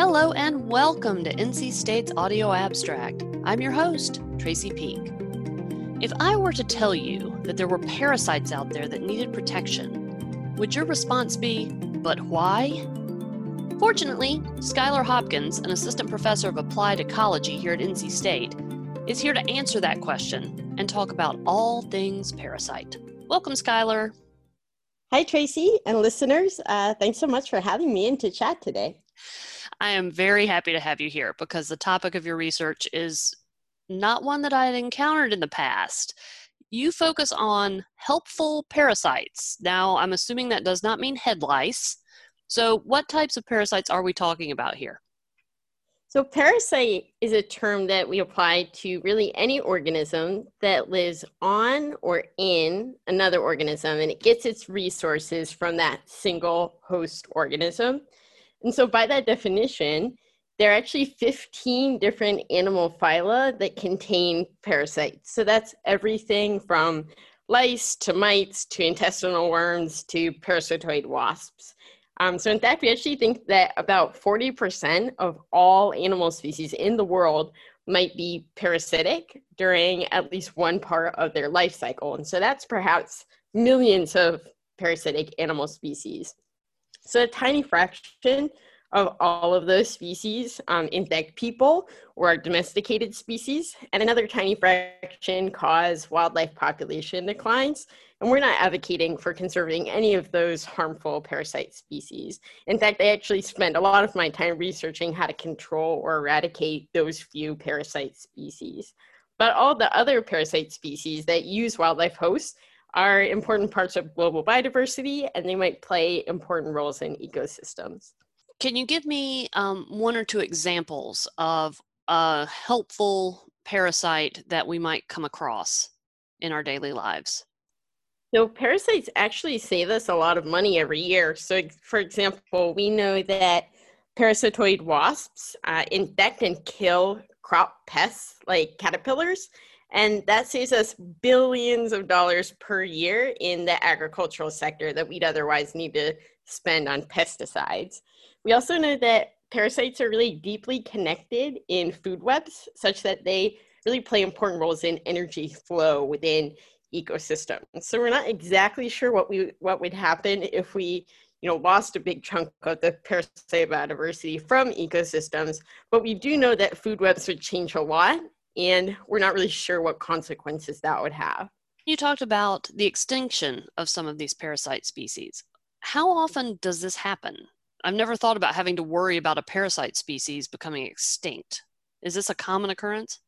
Hello and welcome to NC State's Audio Abstract. I'm your host, Tracey Peake. If I were to tell you that there were parasites out there that needed protection, would your response be, but why? Fortunately, Skylar Hopkins, an assistant professor of applied ecology here at NC State, is here to answer that question and talk about all things parasite. Welcome, Skylar. Hi, Tracy and listeners. Uh, thanks so much for having me in to chat today. I am very happy to have you here because the topic of your research is not one that I had encountered in the past. You focus on helpful parasites. Now, I'm assuming that does not mean head lice. So, what types of parasites are we talking about here? So, parasite is a term that we apply to really any organism that lives on or in another organism and it gets its resources from that single host organism. And so, by that definition, there are actually 15 different animal phyla that contain parasites. So, that's everything from lice to mites to intestinal worms to parasitoid wasps. Um, so, in fact, we actually think that about 40% of all animal species in the world might be parasitic during at least one part of their life cycle. And so, that's perhaps millions of parasitic animal species. So a tiny fraction of all of those species um, infect people or domesticated species, and another tiny fraction cause wildlife population declines. And we're not advocating for conserving any of those harmful parasite species. In fact, I actually spend a lot of my time researching how to control or eradicate those few parasite species. But all the other parasite species that use wildlife hosts are important parts of global biodiversity and they might play important roles in ecosystems. Can you give me um, one or two examples of a helpful parasite that we might come across in our daily lives? So, parasites actually save us a lot of money every year. So, for example, we know that parasitoid wasps uh, infect and kill crop pests like caterpillars and that saves us billions of dollars per year in the agricultural sector that we'd otherwise need to spend on pesticides. We also know that parasites are really deeply connected in food webs, such that they really play important roles in energy flow within ecosystems. So we're not exactly sure what we what would happen if we you know lost a big chunk of the parasite biodiversity from ecosystems, but we do know that food webs would change a lot and we're not really sure what consequences that would have. You talked about the extinction of some of these parasite species. How often does this happen? I've never thought about having to worry about a parasite species becoming extinct. Is this a common occurrence?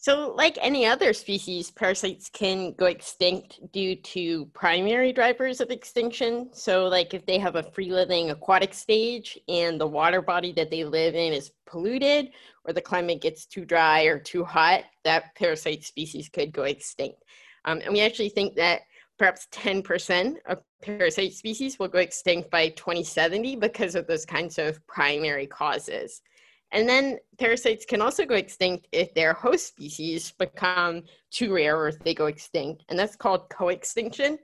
So, like any other species, parasites can go extinct due to primary drivers of extinction. So, like if they have a free living aquatic stage and the water body that they live in is polluted, or the climate gets too dry or too hot, that parasite species could go extinct. Um, and we actually think that perhaps 10% of parasite species will go extinct by 2070 because of those kinds of primary causes. And then parasites can also go extinct if their host species become too rare or if they go extinct. And that's called co-extinction.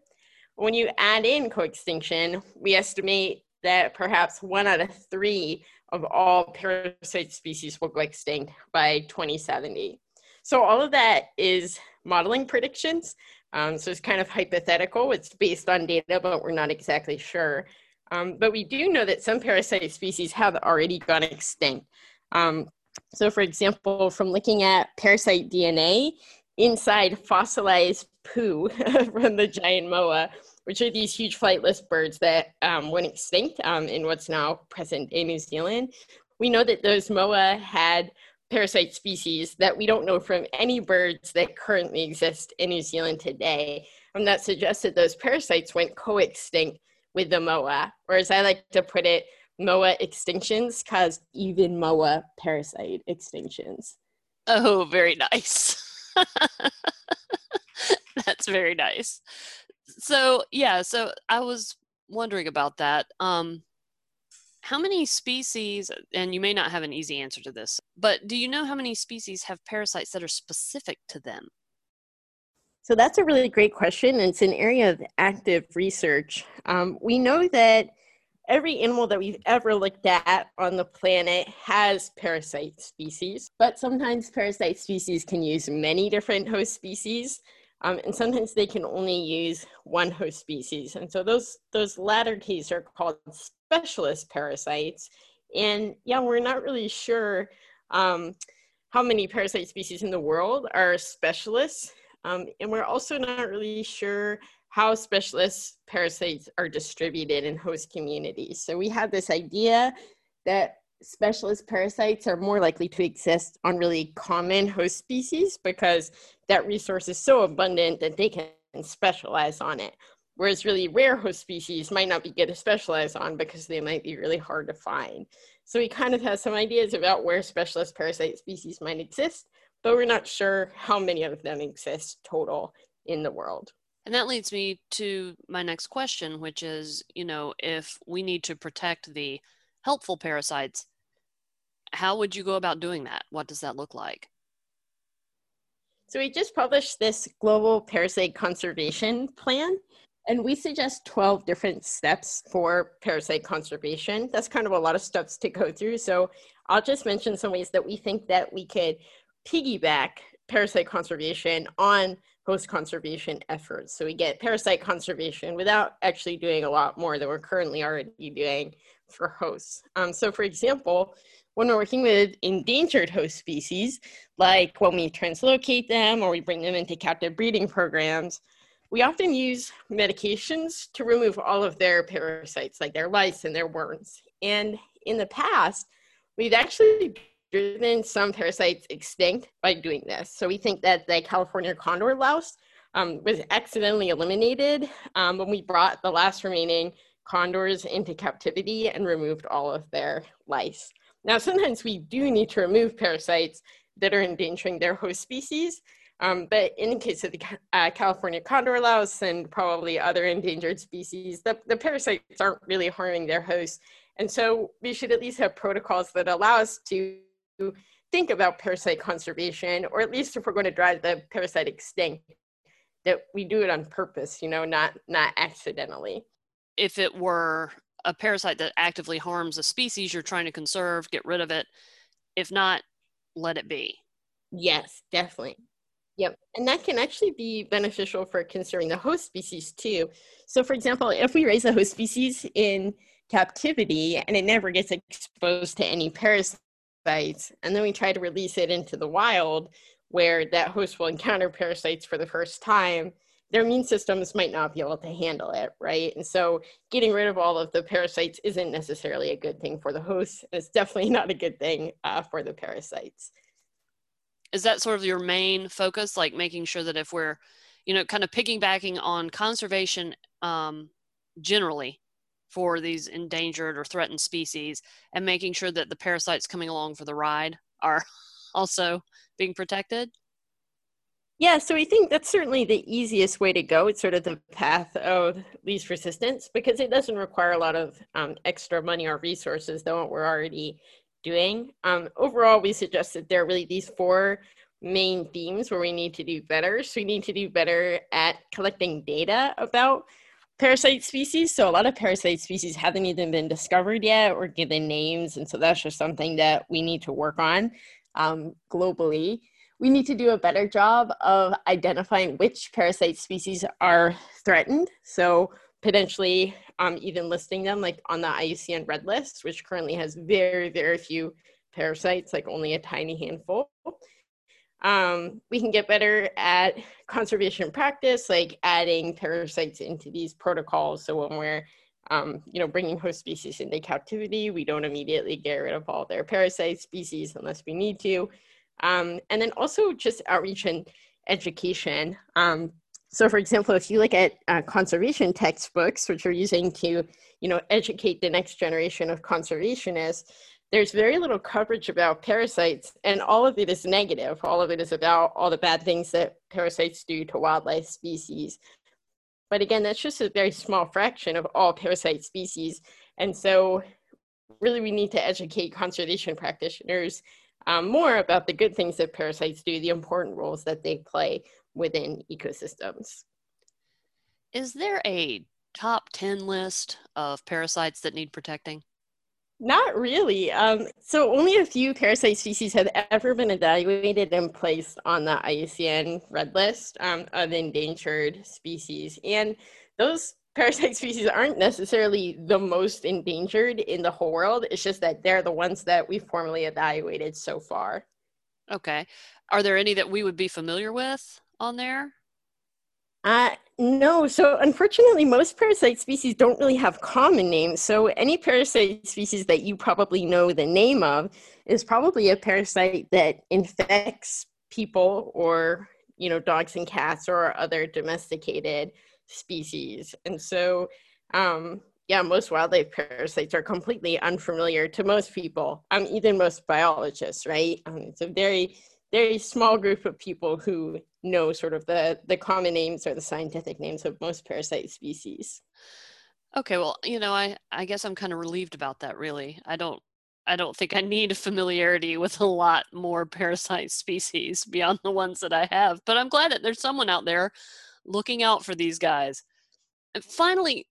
When you add in co-extinction, we estimate that perhaps one out of three of all parasite species will go extinct by 2070. So all of that is modeling predictions. Um, so it's kind of hypothetical. It's based on data, but we're not exactly sure. Um, but we do know that some parasite species have already gone extinct. Um, so, for example, from looking at parasite DNA inside fossilized poo from the giant moa, which are these huge flightless birds that um, went extinct um, in what's now present in New Zealand, we know that those moa had parasite species that we don't know from any birds that currently exist in New Zealand today. And that suggests that those parasites went co extinct with the moa, or as I like to put it, MOA extinctions caused even MOA parasite extinctions. Oh, very nice. That's very nice. So, yeah, so I was wondering about that. Um, how many species, and you may not have an easy answer to this, but do you know how many species have parasites that are specific to them? So that's a really great question. It's an area of active research. Um, we know that every animal that we've ever looked at on the planet has parasite species, but sometimes parasite species can use many different host species. Um, and sometimes they can only use one host species. And so those, those latter cases are called specialist parasites. And yeah, we're not really sure um, how many parasite species in the world are specialists. Um, and we're also not really sure how specialist parasites are distributed in host communities. So we have this idea that specialist parasites are more likely to exist on really common host species because that resource is so abundant that they can specialize on it. Whereas really rare host species might not be good to specialize on because they might be really hard to find. So we kind of have some ideas about where specialist parasite species might exist, but we're not sure how many of them exist total in the world. And that leads me to my next question, which is, you know, if we need to protect the helpful parasites, how would you go about doing that? What does that look like? So we just published this global parasite conservation plan, and we suggest 12 different steps for parasite conservation. That's kind of a lot of steps to go through. So I'll just mention some ways that we think that we could piggyback parasite conservation on host conservation efforts. So we get parasite conservation without actually doing a lot more than we're currently already doing for hosts. Um, so for example, when we're working with endangered host species, like when we translocate them or we bring them into captive breeding programs, we often use medications to remove all of their parasites, like their lice and their worms. And in the past, we've actually driven some parasites extinct by doing this. So we think that the California condor louse um, was accidentally eliminated um, when we brought the last remaining condors into captivity and removed all of their lice. Now, sometimes we do need to remove parasites that are endangering their host species, um, but in the case of the uh, California condor louse and probably other endangered species, the, the parasites aren't really harming their hosts. And so we should at least have protocols that allow us to think about parasite conservation, or at least if we're going to drive the parasite extinct, that we do it on purpose, you know, not not accidentally. If it were a parasite that actively harms a species you're trying to conserve, get rid of it. If not, let it be. Yes, definitely. Yep. And that can actually be beneficial for conserving the host species too. So, for example, if we raise a host species in captivity and it never gets exposed to any parasites, parasites, and then we try to release it into the wild where that host will encounter parasites for the first time, their immune systems might not be able to handle it, right? And so getting rid of all of the parasites isn't necessarily a good thing for the host. It's definitely not a good thing uh, for the parasites. Is that sort of your main focus, like making sure that if we're, you know, kind of piggybacking on conservation um, generally, for these endangered or threatened species and making sure that the parasites coming along for the ride are also being protected? Yeah, so we think that's certainly the easiest way to go. It's sort of the path of least resistance because it doesn't require a lot of um, extra money or resources than what we're already doing. Um, overall, we suggest that there are really these four main themes where we need to do better. So we need to do better at collecting data about parasite species. So a lot of parasite species haven't even been discovered yet or given names. And so that's just something that we need to work on um, globally. We need to do a better job of identifying which parasite species are threatened. So potentially um, even listing them like on the IUCN red list, which currently has very, very few parasites, like only a tiny handful. Um, we can get better at conservation practice, like adding parasites into these protocols. So when we're, um, you know, bringing host species into captivity, we don't immediately get rid of all their parasite species unless we need to. Um, and then also just outreach and education. Um, so for example, if you look at uh, conservation textbooks, which are using to, you know, educate the next generation of conservationists, there's very little coverage about parasites, and all of it is negative. All of it is about all the bad things that parasites do to wildlife species. But again, that's just a very small fraction of all parasite species. And so, really, we need to educate conservation practitioners um, more about the good things that parasites do, the important roles that they play within ecosystems. Is there a top 10 list of parasites that need protecting? Not really. Um, so only a few parasite species have ever been evaluated and placed on the IUCN Red List um, of endangered species. And those parasite species aren't necessarily the most endangered in the whole world. It's just that they're the ones that we've formally evaluated so far. Okay. Are there any that we would be familiar with on there? Uh, no, so unfortunately, most parasite species don't really have common names. So any parasite species that you probably know the name of is probably a parasite that infects people or, you know, dogs and cats or other domesticated species. And so, um, yeah, most wildlife parasites are completely unfamiliar to most people, um, even most biologists, right? Um, it's a very very small group of people who know sort of the, the common names or the scientific names of most parasite species. Okay, well, you know, I, I guess I'm kind of relieved about that really. I don't I don't think I need familiarity with a lot more parasite species beyond the ones that I have, but I'm glad that there's someone out there looking out for these guys. And finally,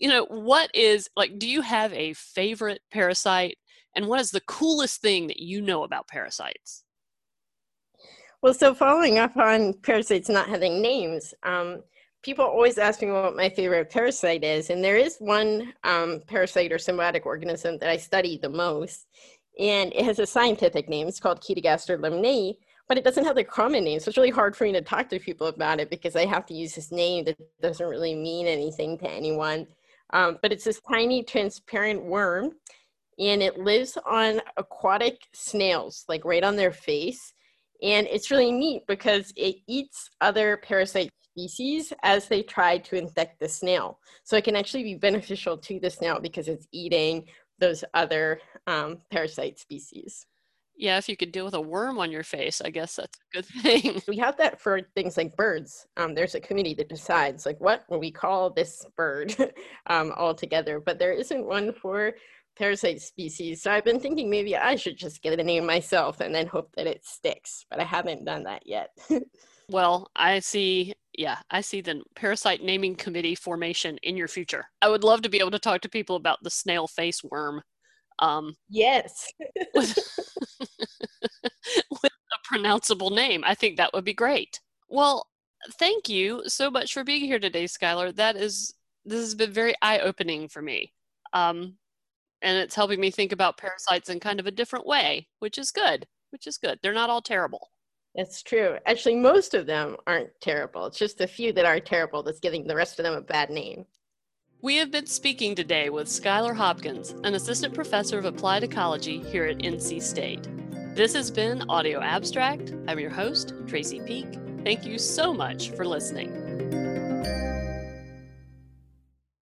you know, what is like do you have a favorite parasite and what is the coolest thing that you know about parasites? Well, so following up on parasites not having names, um, people always ask me what my favorite parasite is, and there is one um, parasite or symbiotic organism that I study the most, and it has a scientific name. It's called Chaetogaster limnaei, but it doesn't have the common name, so it's really hard for me to talk to people about it because I have to use this name that doesn't really mean anything to anyone. Um, but it's this tiny transparent worm, and it lives on aquatic snails, like right on their face and it's really neat because it eats other parasite species as they try to infect the snail. So it can actually be beneficial to the snail because it's eating those other um, parasite species. Yeah, if you could deal with a worm on your face, I guess that's a good thing. we have that for things like birds. Um, there's a committee that decides, like, what will we call this bird um, altogether? But there isn't one for parasite species. So I've been thinking maybe I should just get a name myself and then hope that it sticks, but I haven't done that yet. well, I see, yeah, I see the parasite naming committee formation in your future. I would love to be able to talk to people about the snail face worm. Um, yes. with, with a pronounceable name. I think that would be great. Well, thank you so much for being here today, Skylar. That is, this has been very eye opening for me. Um, and it's helping me think about parasites in kind of a different way, which is good, which is good. They're not all terrible. That's true. Actually, most of them aren't terrible. It's just a few that are terrible that's giving the rest of them a bad name. We have been speaking today with Skylar Hopkins, an assistant professor of applied ecology here at NC State. This has been Audio Abstract. I'm your host, Tracey Peake. Thank you so much for listening.